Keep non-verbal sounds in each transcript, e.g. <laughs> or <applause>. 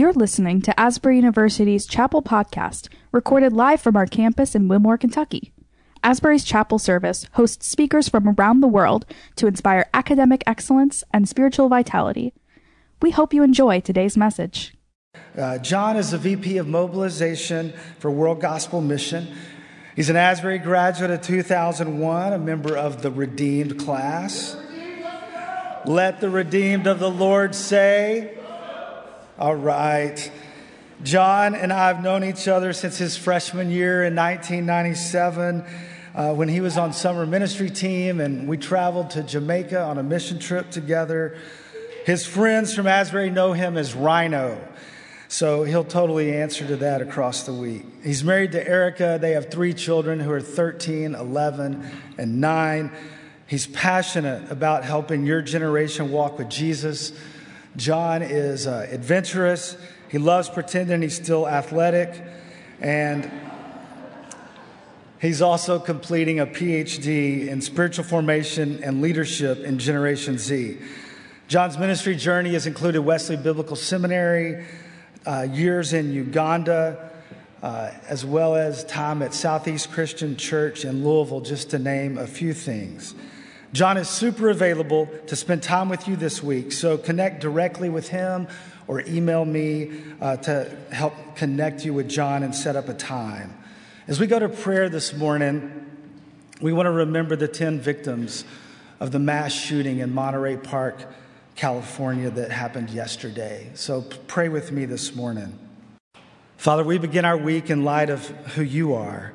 You're listening to Asbury University's Chapel Podcast, recorded live from our campus in Wilmore, Kentucky. Asbury's Chapel Service hosts speakers from around the world to inspire academic excellence and spiritual vitality. We hope you enjoy today's message. Uh, John is the VP of Mobilization for World Gospel Mission. He's an Asbury graduate of 2001, a member of the Redeemed class. Let the redeemed of the Lord say, All right. John and I have known each other since his freshman year in 1997 uh, when he was on summer ministry team and we traveled to Jamaica on a mission trip together. His friends from Asbury know him as Rhino. So he'll totally answer to that across the week. He's married to Erica. They have three children who are 13, 11, and 9. He's passionate about helping your generation walk with Jesus. John is uh, adventurous. He loves pretending he's still athletic. And he's also completing a PhD in spiritual formation and leadership in Generation Z. John's ministry journey has included Wesley Biblical Seminary, uh, years in Uganda, uh, as well as time at Southeast Christian Church in Louisville, just to name a few things. John is super available to spend time with you this week, so connect directly with him or email me uh, to help connect you with John and set up a time. As we go to prayer this morning, we want to remember the 10 victims of the mass shooting in Monterey Park, California, that happened yesterday. So pray with me this morning. Father, we begin our week in light of who you are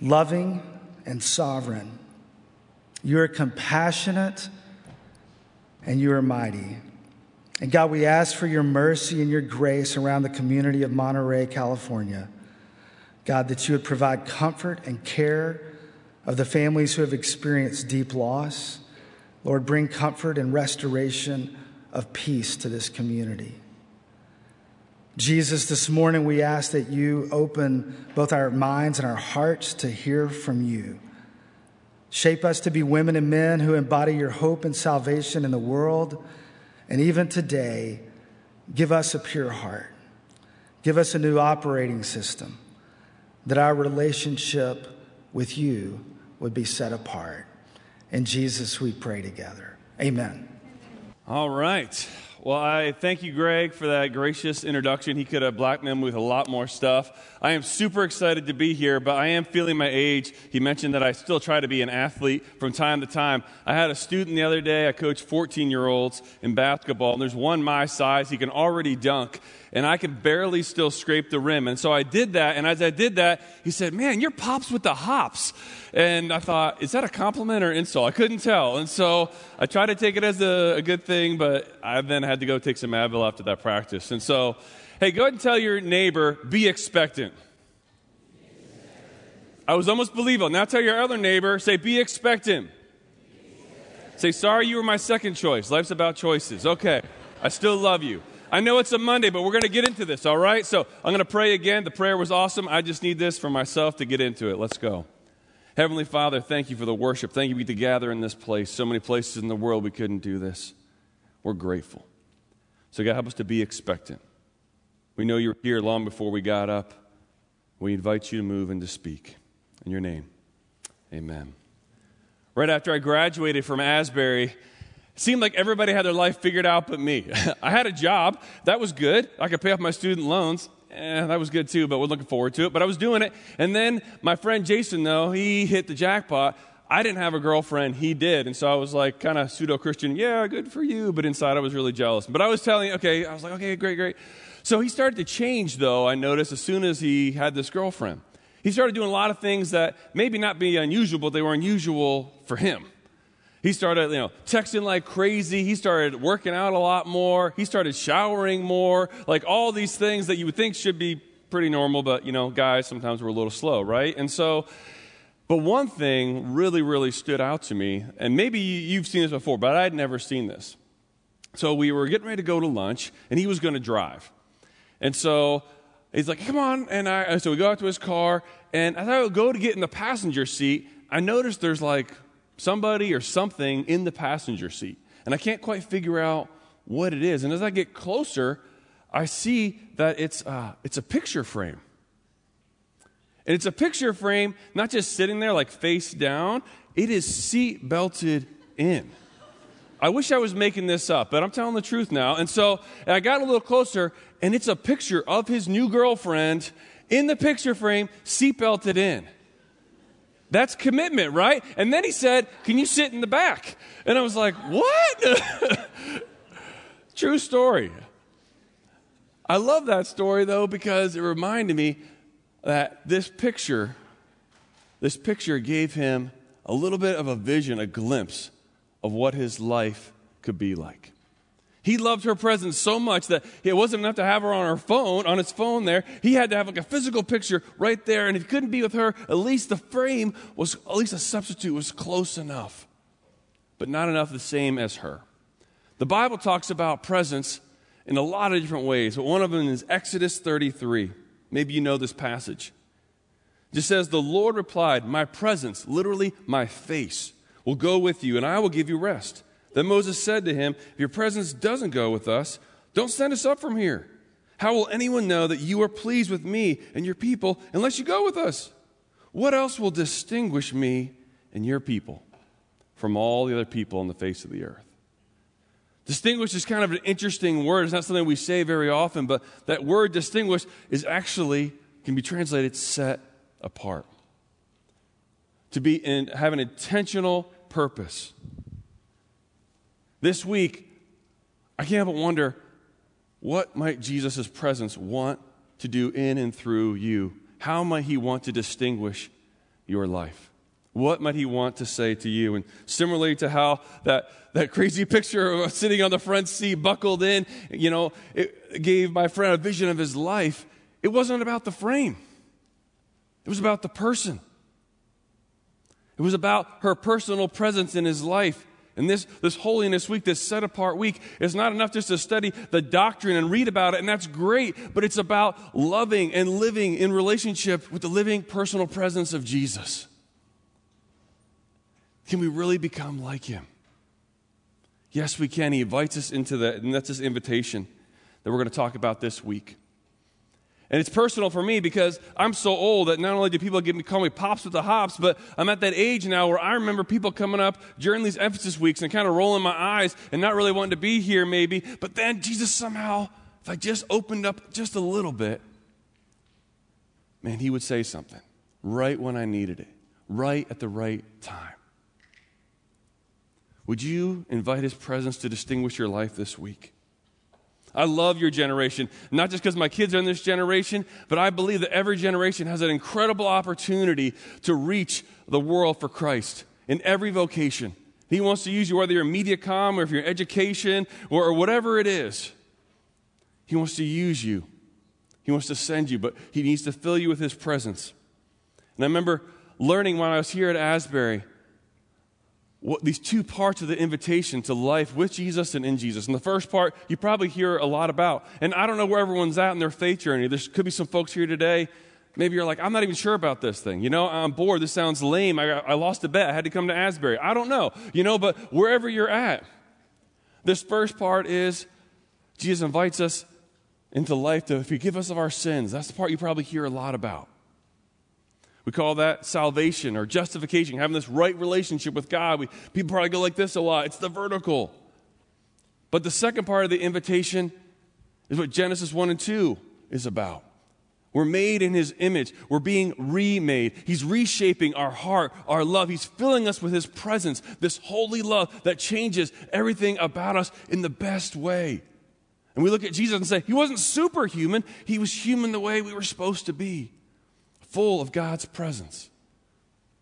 loving and sovereign. You are compassionate and you are mighty. And God, we ask for your mercy and your grace around the community of Monterey, California. God, that you would provide comfort and care of the families who have experienced deep loss. Lord, bring comfort and restoration of peace to this community. Jesus, this morning we ask that you open both our minds and our hearts to hear from you. Shape us to be women and men who embody your hope and salvation in the world and even today, give us a pure heart. Give us a new operating system that our relationship with you would be set apart. In Jesus, we pray together. Amen. All right. Well, I thank you, Greg, for that gracious introduction. He could have blackmailed me with a lot more stuff. I am super excited to be here, but I am feeling my age. He mentioned that I still try to be an athlete from time to time. I had a student the other day, I coach 14 year olds in basketball, and there's one my size. He can already dunk, and I can barely still scrape the rim. And so I did that, and as I did that, he said, Man, you're pops with the hops. And I thought, is that a compliment or insult? I couldn't tell. And so I tried to take it as a, a good thing, but I then had to go take some Advil after that practice. And so, hey, go ahead and tell your neighbor, be expectant. I was almost believable. Now tell your other neighbor, say, be expectant. Say, sorry, you were my second choice. Life's about choices. Okay. I still love you. I know it's a Monday, but we're going to get into this, all right? So I'm going to pray again. The prayer was awesome. I just need this for myself to get into it. Let's go. Heavenly Father, thank you for the worship. Thank you we to gather in this place. So many places in the world we couldn't do this. We're grateful. So, God, help us to be expectant. We know you're here long before we got up. We invite you to move and to speak. In your name, amen. Right after I graduated from Asbury, seemed like everybody had their life figured out but me. <laughs> I had a job. That was good. I could pay off my student loans eh, that was good too, but we're looking forward to it. But I was doing it. And then my friend Jason, though, he hit the jackpot. I didn't have a girlfriend, he did. And so I was like kind of pseudo Christian, yeah, good for you. But inside I was really jealous. But I was telling, okay, I was like, okay, great, great. So he started to change, though, I noticed, as soon as he had this girlfriend. He started doing a lot of things that maybe not be unusual, but they were unusual for him. He started, you know, texting like crazy. He started working out a lot more. He started showering more. Like all these things that you would think should be pretty normal, but, you know, guys, sometimes we're a little slow, right? And so, but one thing really, really stood out to me, and maybe you've seen this before, but I'd never seen this. So we were getting ready to go to lunch, and he was going to drive. And so he's like, come on. And I, so we go out to his car, and as I would go to get in the passenger seat, I noticed there's like somebody or something in the passenger seat. And I can't quite figure out what it is. And as I get closer, I see that it's, uh, it's a picture frame. And it's a picture frame, not just sitting there like face down, it is seat belted in. I wish I was making this up, but I'm telling the truth now. And so I got a little closer, and it's a picture of his new girlfriend in the picture frame, seat belted in. That's commitment, right? And then he said, Can you sit in the back? And I was like, What? <laughs> True story. I love that story though because it reminded me that this picture, this picture gave him a little bit of a vision, a glimpse of what his life could be like. He loved her presence so much that it wasn't enough to have her on her phone, on his phone there. He had to have like a physical picture right there. And if he couldn't be with her, at least the frame was, at least a substitute was close enough, but not enough the same as her. The Bible talks about presence in a lot of different ways, but one of them is Exodus 33. Maybe you know this passage. It just says, The Lord replied, My presence, literally my face, will go with you, and I will give you rest. Then Moses said to him, If your presence doesn't go with us, don't send us up from here. How will anyone know that you are pleased with me and your people unless you go with us? What else will distinguish me and your people from all the other people on the face of the earth? Distinguish is kind of an interesting word. It's not something we say very often, but that word distinguish is actually, can be translated set apart. To be in, have an intentional purpose. This week, I can't but wonder what might Jesus' presence want to do in and through you? How might he want to distinguish your life? What might he want to say to you? And similarly to how that, that crazy <laughs> picture of sitting on the front seat, buckled in, you know, it gave my friend a vision of his life. It wasn't about the frame, it was about the person. It was about her personal presence in his life. And this, this holiness week, this set apart week, is not enough just to study the doctrine and read about it, and that's great, but it's about loving and living in relationship with the living personal presence of Jesus. Can we really become like him? Yes, we can. He invites us into that, and that's his invitation that we're going to talk about this week. And it's personal for me because I'm so old that not only do people give me, call me pops with the hops, but I'm at that age now where I remember people coming up during these emphasis weeks and kind of rolling my eyes and not really wanting to be here maybe. But then Jesus somehow, if I just opened up just a little bit, man, he would say something right when I needed it, right at the right time. Would you invite his presence to distinguish your life this week? I love your generation, not just because my kids are in this generation, but I believe that every generation has an incredible opportunity to reach the world for Christ in every vocation. He wants to use you, whether you're in MediaCom or if you're education or, or whatever it is. He wants to use you. He wants to send you, but he needs to fill you with his presence. And I remember learning when I was here at Asbury these two parts of the invitation to life with Jesus and in Jesus. And the first part, you probably hear a lot about. And I don't know where everyone's at in their faith journey. There could be some folks here today. Maybe you're like, I'm not even sure about this thing. You know, I'm bored. This sounds lame. I, I lost a bet. I had to come to Asbury. I don't know. You know, but wherever you're at, this first part is Jesus invites us into life to forgive us of our sins. That's the part you probably hear a lot about. We call that salvation or justification, having this right relationship with God. We, people probably go like this a lot. It's the vertical. But the second part of the invitation is what Genesis 1 and 2 is about. We're made in his image. We're being remade. He's reshaping our heart, our love. He's filling us with his presence, this holy love that changes everything about us in the best way. And we look at Jesus and say, He wasn't superhuman, He was human the way we were supposed to be full of God's presence.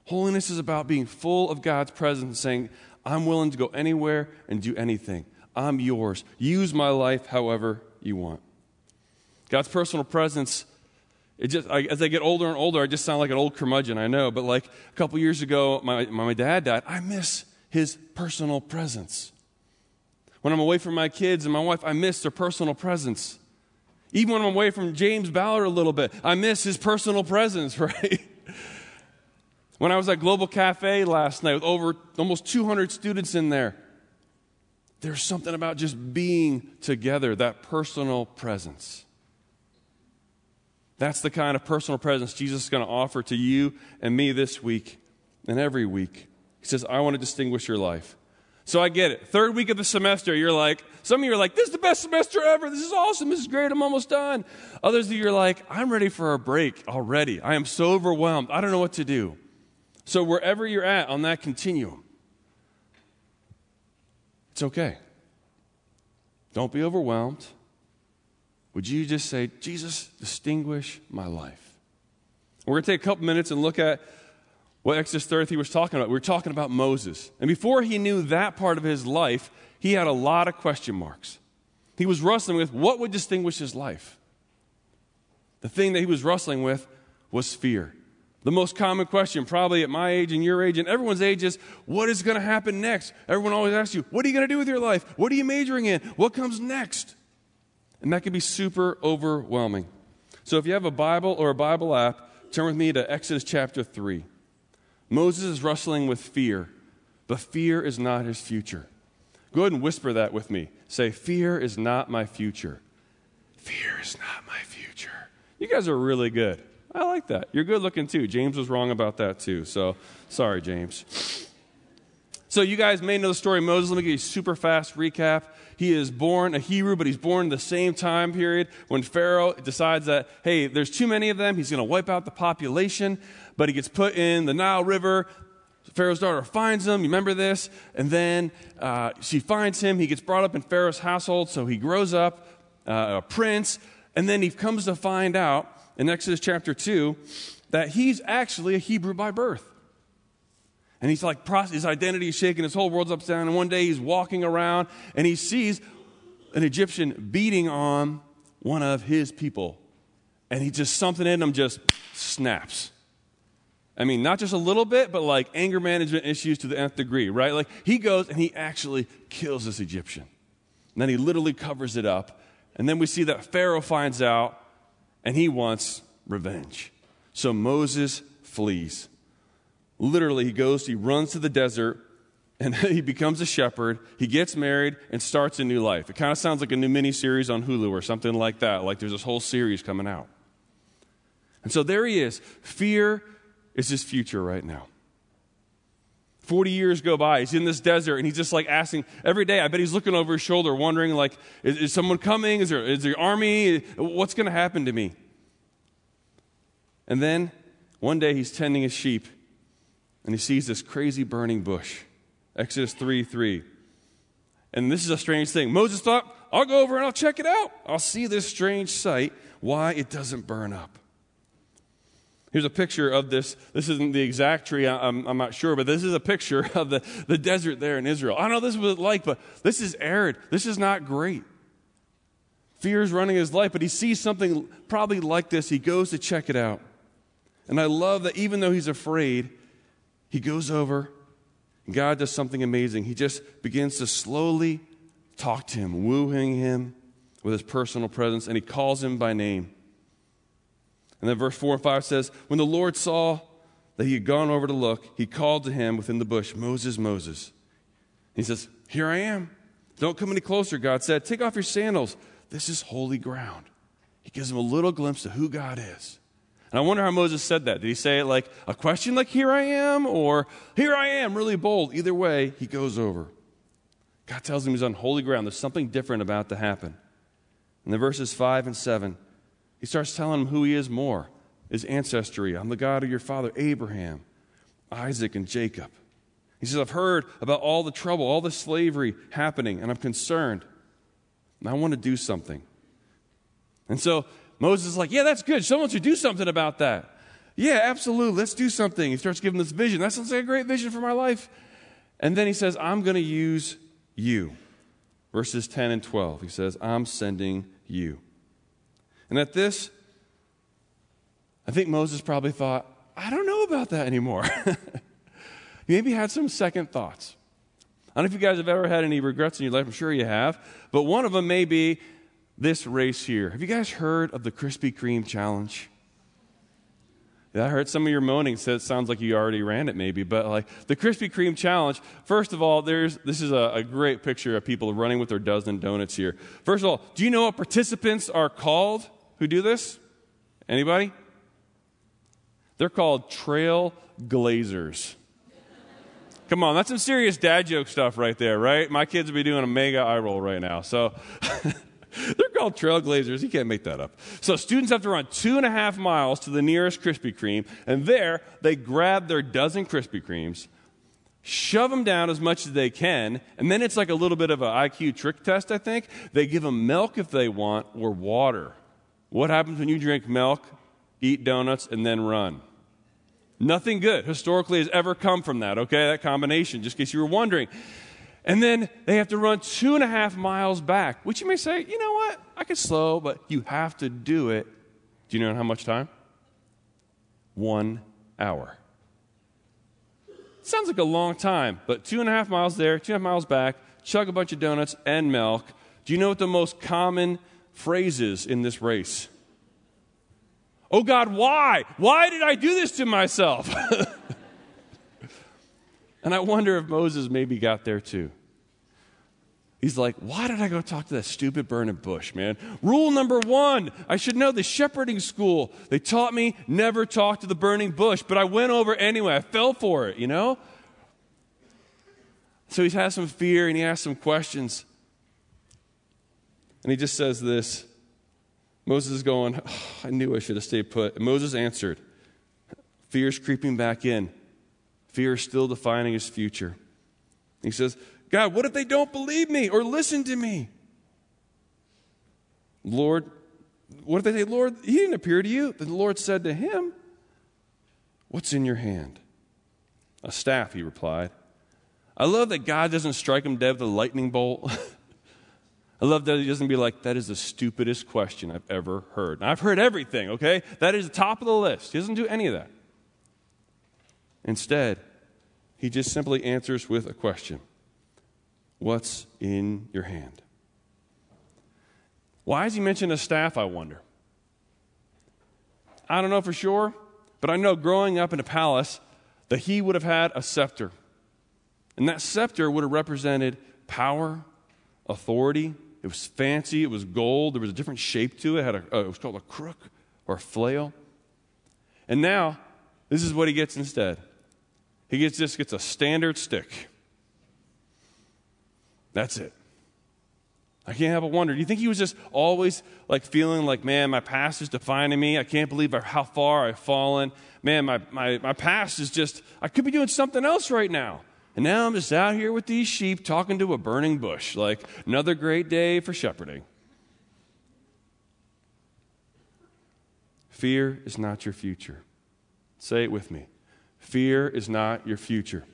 Holiness is about being full of God's presence saying, I'm willing to go anywhere and do anything. I'm yours. Use my life however you want. God's personal presence, it just, I, as I get older and older, I just sound like an old curmudgeon, I know. But like a couple years ago, my, my dad died. I miss his personal presence. When I'm away from my kids and my wife, I miss their personal presence. Even when I'm away from James Ballard a little bit, I miss his personal presence, <laughs> right? when I was at Global Cafe last night with over almost 200 students in there, there's something about just being together, that personal presence. That's the kind of personal presence Jesus is going to offer to you and me this week and every week. He says, I want to distinguish your life. So I get it. Third week of the semester, you're like, some of you are like, this is the best semester ever. This is awesome. This is great. I'm almost done. Others of you are like, I'm ready for a break already. I am so overwhelmed. I don't know what to do. So wherever you're at on that continuum, it's okay. Don't be overwhelmed. Would you just say, Jesus, distinguish my life? We're going to take a couple minutes and look at what Exodus 33 was talking about. We were talking about Moses. And before he knew that part of his life, he had a lot of question marks. He was wrestling with what would distinguish his life. The thing that he was wrestling with was fear. The most common question, probably at my age and your age and everyone's age, is what is going to happen next? Everyone always asks you, what are you going to do with your life? What are you majoring in? What comes next? And that can be super overwhelming. So if you have a Bible or a Bible app, turn with me to Exodus chapter 3. Moses is wrestling with fear, but fear is not his future. Go ahead and whisper that with me. Say, Fear is not my future. Fear is not my future. You guys are really good. I like that. You're good looking too. James was wrong about that too. So sorry, James. So you guys may know the story of Moses. Let me give you a super fast recap. He is born a Hebrew, but he's born in the same time period when Pharaoh decides that, hey, there's too many of them. He's going to wipe out the population, but he gets put in the Nile River. Pharaoh's daughter finds him. You remember this? And then uh, she finds him. He gets brought up in Pharaoh's household, so he grows up uh, a prince. And then he comes to find out in Exodus chapter 2 that he's actually a Hebrew by birth. And he's like, his identity is shaken, his whole world's upside down. And one day he's walking around and he sees an Egyptian beating on one of his people. And he just, something in him just snaps. I mean, not just a little bit, but like anger management issues to the nth degree, right? Like he goes and he actually kills this Egyptian. And then he literally covers it up. And then we see that Pharaoh finds out and he wants revenge. So Moses flees. Literally, he goes, he runs to the desert, and <laughs> he becomes a shepherd. He gets married and starts a new life. It kind of sounds like a new mini series on Hulu or something like that, like there's this whole series coming out. And so there he is. Fear is his future right now. 40 years go by. He's in this desert and he's just like asking every day. I bet he's looking over his shoulder, wondering, like, is, is someone coming? Is there, is there army? What's going to happen to me? And then one day he's tending his sheep and he sees this crazy burning bush. Exodus 3 3. And this is a strange thing. Moses thought, I'll go over and I'll check it out. I'll see this strange sight, why it doesn't burn up. Here's a picture of this. This isn't the exact tree, I'm, I'm, not sure, but this is a picture of the, the desert there in Israel. I know this was like, but this is arid. This is not great. Fear is running his life, but he sees something probably like this. He goes to check it out. And I love that even though he's afraid, he goes over, and God does something amazing. He just begins to slowly talk to him, wooing him with his personal presence, and he calls him by name. And then verse 4 and 5 says, When the Lord saw that he had gone over to look, he called to him within the bush, Moses, Moses. He says, Here I am. Don't come any closer, God said. Take off your sandals. This is holy ground. He gives him a little glimpse of who God is. And I wonder how Moses said that. Did he say it like a question, like, Here I am, or Here I am, really bold? Either way, he goes over. God tells him he's on holy ground. There's something different about to happen. In the verses 5 and 7, he starts telling him who he is more his ancestry. I'm the God of your father, Abraham, Isaac, and Jacob. He says, I've heard about all the trouble, all the slavery happening, and I'm concerned. And I want to do something. And so Moses is like, Yeah, that's good. Someone should do something about that. Yeah, absolutely. Let's do something. He starts giving this vision. That sounds like a great vision for my life. And then he says, I'm going to use you. Verses 10 and 12. He says, I'm sending you. And at this, I think Moses probably thought, I don't know about that anymore. <laughs> he maybe had some second thoughts. I don't know if you guys have ever had any regrets in your life. I'm sure you have. But one of them may be this race here. Have you guys heard of the Krispy Kreme challenge? I heard some of your moaning, so it sounds like you already ran it maybe, but like the Krispy Kreme challenge, first of all, there's, this is a, a great picture of people running with their dozen donuts here. First of all, do you know what participants are called who do this? Anybody? They're called trail glazers. Come on, that's some serious dad joke stuff right there, right? My kids would be doing a mega eye roll right now. So <laughs> they're called trailblazers. You can't make that up. So students have to run two and a half miles to the nearest Krispy Kreme, and there they grab their dozen Krispy Kremes, shove them down as much as they can, and then it's like a little bit of an IQ trick test, I think. They give them milk if they want or water. What happens when you drink milk, eat donuts, and then run? Nothing good historically has ever come from that, okay? That combination, just in case you were wondering. And then they have to run two and a half miles back, which you may say, you know what? I could slow, but you have to do it. Do you know how much time? One hour. Sounds like a long time, but two and a half miles there, two and a half miles back, chug a bunch of donuts and milk. Do you know what the most common phrase is in this race? Oh God, why? Why did I do this to myself? <laughs> and I wonder if Moses maybe got there too. He's like, why did I go talk to that stupid burning bush, man? Rule number one I should know the shepherding school. They taught me never talk to the burning bush, but I went over anyway. I fell for it, you know? So he has some fear and he asks some questions. And he just says this Moses is going, oh, I knew I should have stayed put. And Moses answered, Fear's creeping back in. Fear is still defining his future. He says, God, what if they don't believe me or listen to me? Lord, what if they say, Lord, he didn't appear to you? The Lord said to him, What's in your hand? A staff, he replied. I love that God doesn't strike him dead with a lightning bolt. <laughs> I love that he doesn't be like, that is the stupidest question I've ever heard. Now, I've heard everything, okay? That is the top of the list. He doesn't do any of that. Instead, he just simply answers with a question What's in your hand? Why does he mention a staff, I wonder? I don't know for sure, but I know growing up in a palace that he would have had a scepter. And that scepter would have represented power, authority, it was fancy. It was gold. There was a different shape to it. It, had a, uh, it was called a crook or a flail. And now, this is what he gets instead. He gets just gets a standard stick. That's it. I can't help but wonder. Do you think he was just always like feeling like, man, my past is defining me. I can't believe how far I've fallen. Man, my, my, my past is just, I could be doing something else right now. And now I'm just out here with these sheep talking to a burning bush. Like, another great day for shepherding. Fear is not your future. Say it with me. Fear is not your future.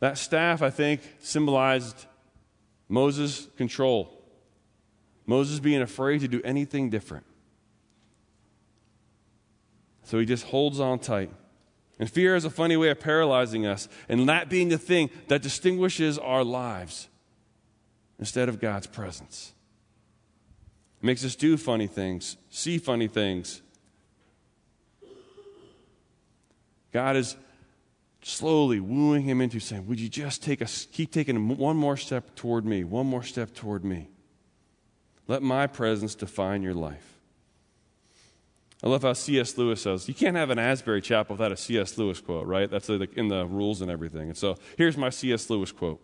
That staff, I think, symbolized Moses' control. Moses being afraid to do anything different. So he just holds on tight. And fear is a funny way of paralyzing us, and that being the thing that distinguishes our lives instead of God's presence. It makes us do funny things, see funny things. God is slowly wooing him into saying, Would you just take a, keep taking one more step toward me, one more step toward me? Let my presence define your life. I love how C.S. Lewis says, you can't have an Asbury chapel without a C.S. Lewis quote, right? That's in the rules and everything. And so here's my C.S. Lewis quote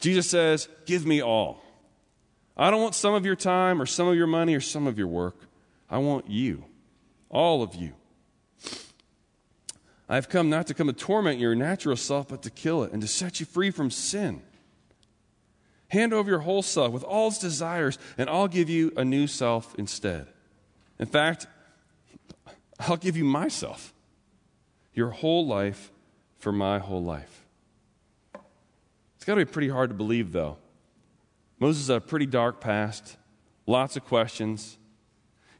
Jesus says, Give me all. I don't want some of your time or some of your money or some of your work. I want you, all of you. I've come not to come to torment your natural self, but to kill it and to set you free from sin. Hand over your whole self with all its desires, and I'll give you a new self instead. In fact, I'll give you myself, your whole life for my whole life. It's got to be pretty hard to believe, though. Moses has a pretty dark past, lots of questions.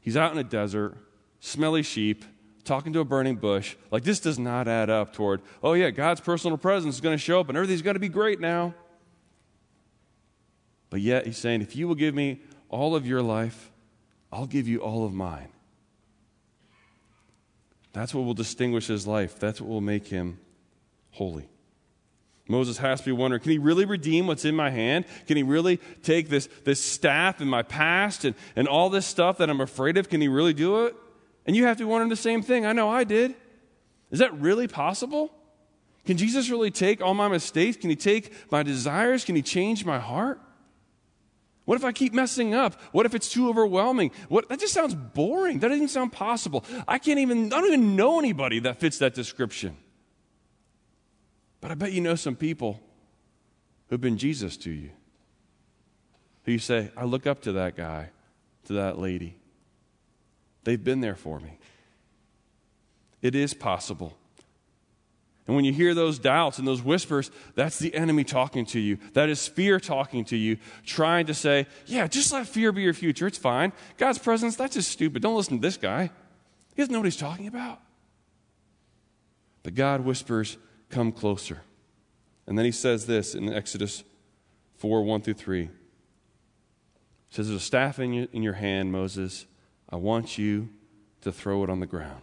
He's out in a desert, smelly sheep, talking to a burning bush. Like, this does not add up toward, oh, yeah, God's personal presence is going to show up and everything's going to be great now. But yet, he's saying, if you will give me all of your life, I'll give you all of mine. That's what will distinguish his life. That's what will make him holy. Moses has to be wondering can he really redeem what's in my hand? Can he really take this, this staff in my past and, and all this stuff that I'm afraid of? Can he really do it? And you have to be wondering the same thing. I know I did. Is that really possible? Can Jesus really take all my mistakes? Can he take my desires? Can he change my heart? What if I keep messing up? What if it's too overwhelming? What, that just sounds boring. That doesn't sound possible. I can't even, I don't even know anybody that fits that description. But I bet you know some people who've been Jesus to you. Who you say, I look up to that guy, to that lady. They've been there for me. It is possible. And when you hear those doubts and those whispers, that's the enemy talking to you. That is fear talking to you, trying to say, yeah, just let fear be your future. It's fine. God's presence, that's just stupid. Don't listen to this guy. He doesn't know what he's talking about. But God whispers, come closer. And then he says this in Exodus 4 1 through 3. He says, There's a staff in your, in your hand, Moses. I want you to throw it on the ground.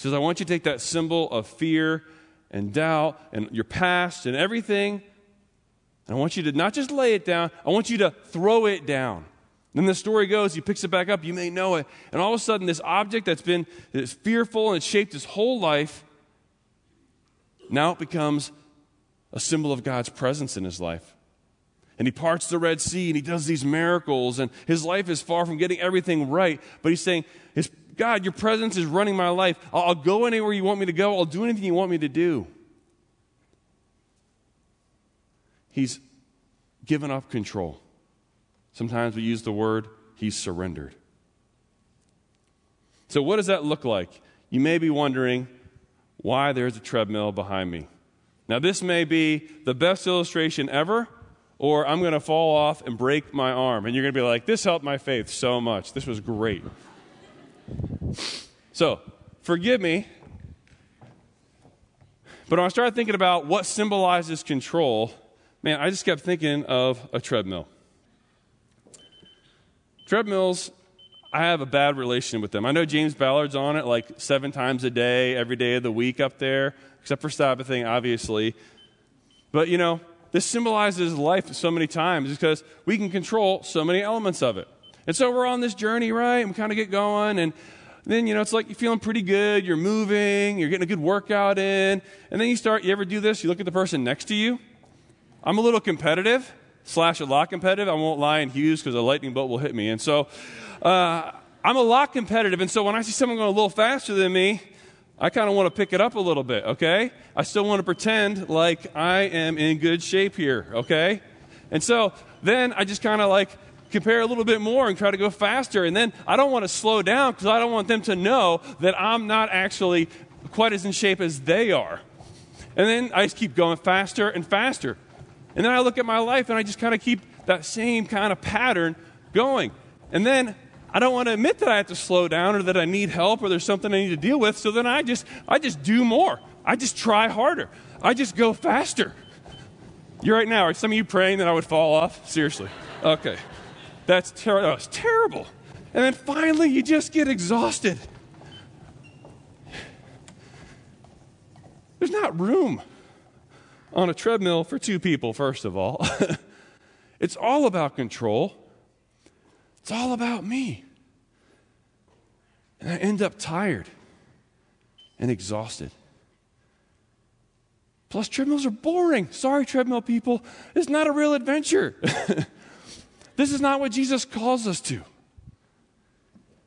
Says, I want you to take that symbol of fear and doubt and your past and everything. And I want you to not just lay it down, I want you to throw it down. Then the story goes, he picks it back up, you may know it. And all of a sudden, this object that's been that's fearful and shaped his whole life, now it becomes a symbol of God's presence in his life. And he parts the Red Sea and he does these miracles, and his life is far from getting everything right. But he's saying, his God, your presence is running my life. I'll, I'll go anywhere you want me to go, I'll do anything you want me to do. He's given up control. Sometimes we use the word, he's surrendered. So, what does that look like? You may be wondering why there's a treadmill behind me. Now, this may be the best illustration ever, or I'm going to fall off and break my arm. And you're going to be like, this helped my faith so much. This was great. So, forgive me. But when I started thinking about what symbolizes control, man, I just kept thinking of a treadmill. Treadmills, I have a bad relation with them. I know James Ballard's on it like seven times a day, every day of the week up there, except for Sabbathing, obviously. But, you know, this symbolizes life so many times because we can control so many elements of it. And so we're on this journey, right? And we kind of get going, and then, you know, it's like you're feeling pretty good, you're moving, you're getting a good workout in, and then you start, you ever do this? You look at the person next to you. I'm a little competitive, slash a lot competitive. I won't lie and Hughes because a lightning bolt will hit me. And so uh, I'm a lot competitive, and so when I see someone going a little faster than me, I kind of want to pick it up a little bit, okay? I still want to pretend like I am in good shape here, okay? And so then I just kind of like compare a little bit more and try to go faster. And then I don't want to slow down because I don't want them to know that I'm not actually quite as in shape as they are. And then I just keep going faster and faster. And then I look at my life and I just kind of keep that same kind of pattern going. And then I don't want to admit that I have to slow down or that I need help or there's something I need to deal with. So then I just, I just do more. I just try harder. I just go faster. You right now, are some of you praying that I would fall off? Seriously. Okay. That's, ter- terrible. And then finally, you just get exhausted. There's not room on a treadmill for two people, first of all. <laughs> it's all about control. It's all about me. And I end up tired and exhausted. Plus, treadmills are boring. Sorry, treadmill people. It's not a real adventure. <laughs> this is not what Jesus calls us to.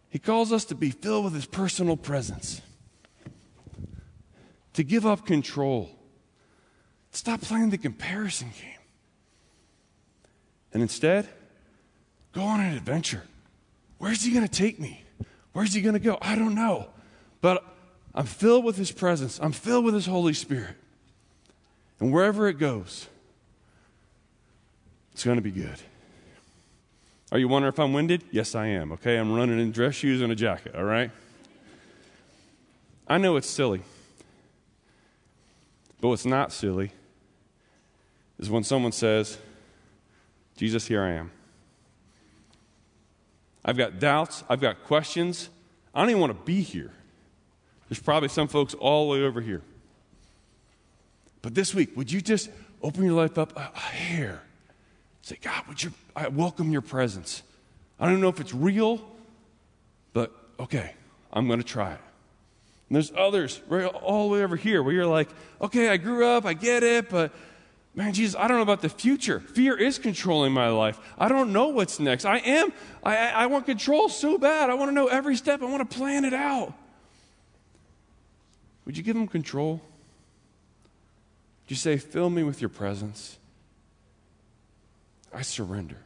He calls us to be filled with His personal presence, to give up control, stop playing the comparison game. And instead, Go on an adventure. Where's he going to take me? Where's he going to go? I don't know. But I'm filled with his presence, I'm filled with his Holy Spirit. And wherever it goes, it's going to be good. Are you wondering if I'm winded? Yes, I am. Okay, I'm running in dress shoes and a jacket, all right? I know it's silly. But what's not silly is when someone says, Jesus, here I am. I've got doubts. I've got questions. I don't even want to be here. There's probably some folks all the way over here. But this week, would you just open your life up a, hair? Say, God, would you, I welcome your presence. I don't know if it's real, but okay, I'm going to try it. And there's others right all the way over here where you're like, okay, I grew up, I get it, but man, Jesus, I don't know about the future. Fear is controlling my life. I don't know what's next. I am, I, I want control so bad. I want to know every step, I want to plan it out. Would you give them control? Would you say, fill me with your presence? I surrender.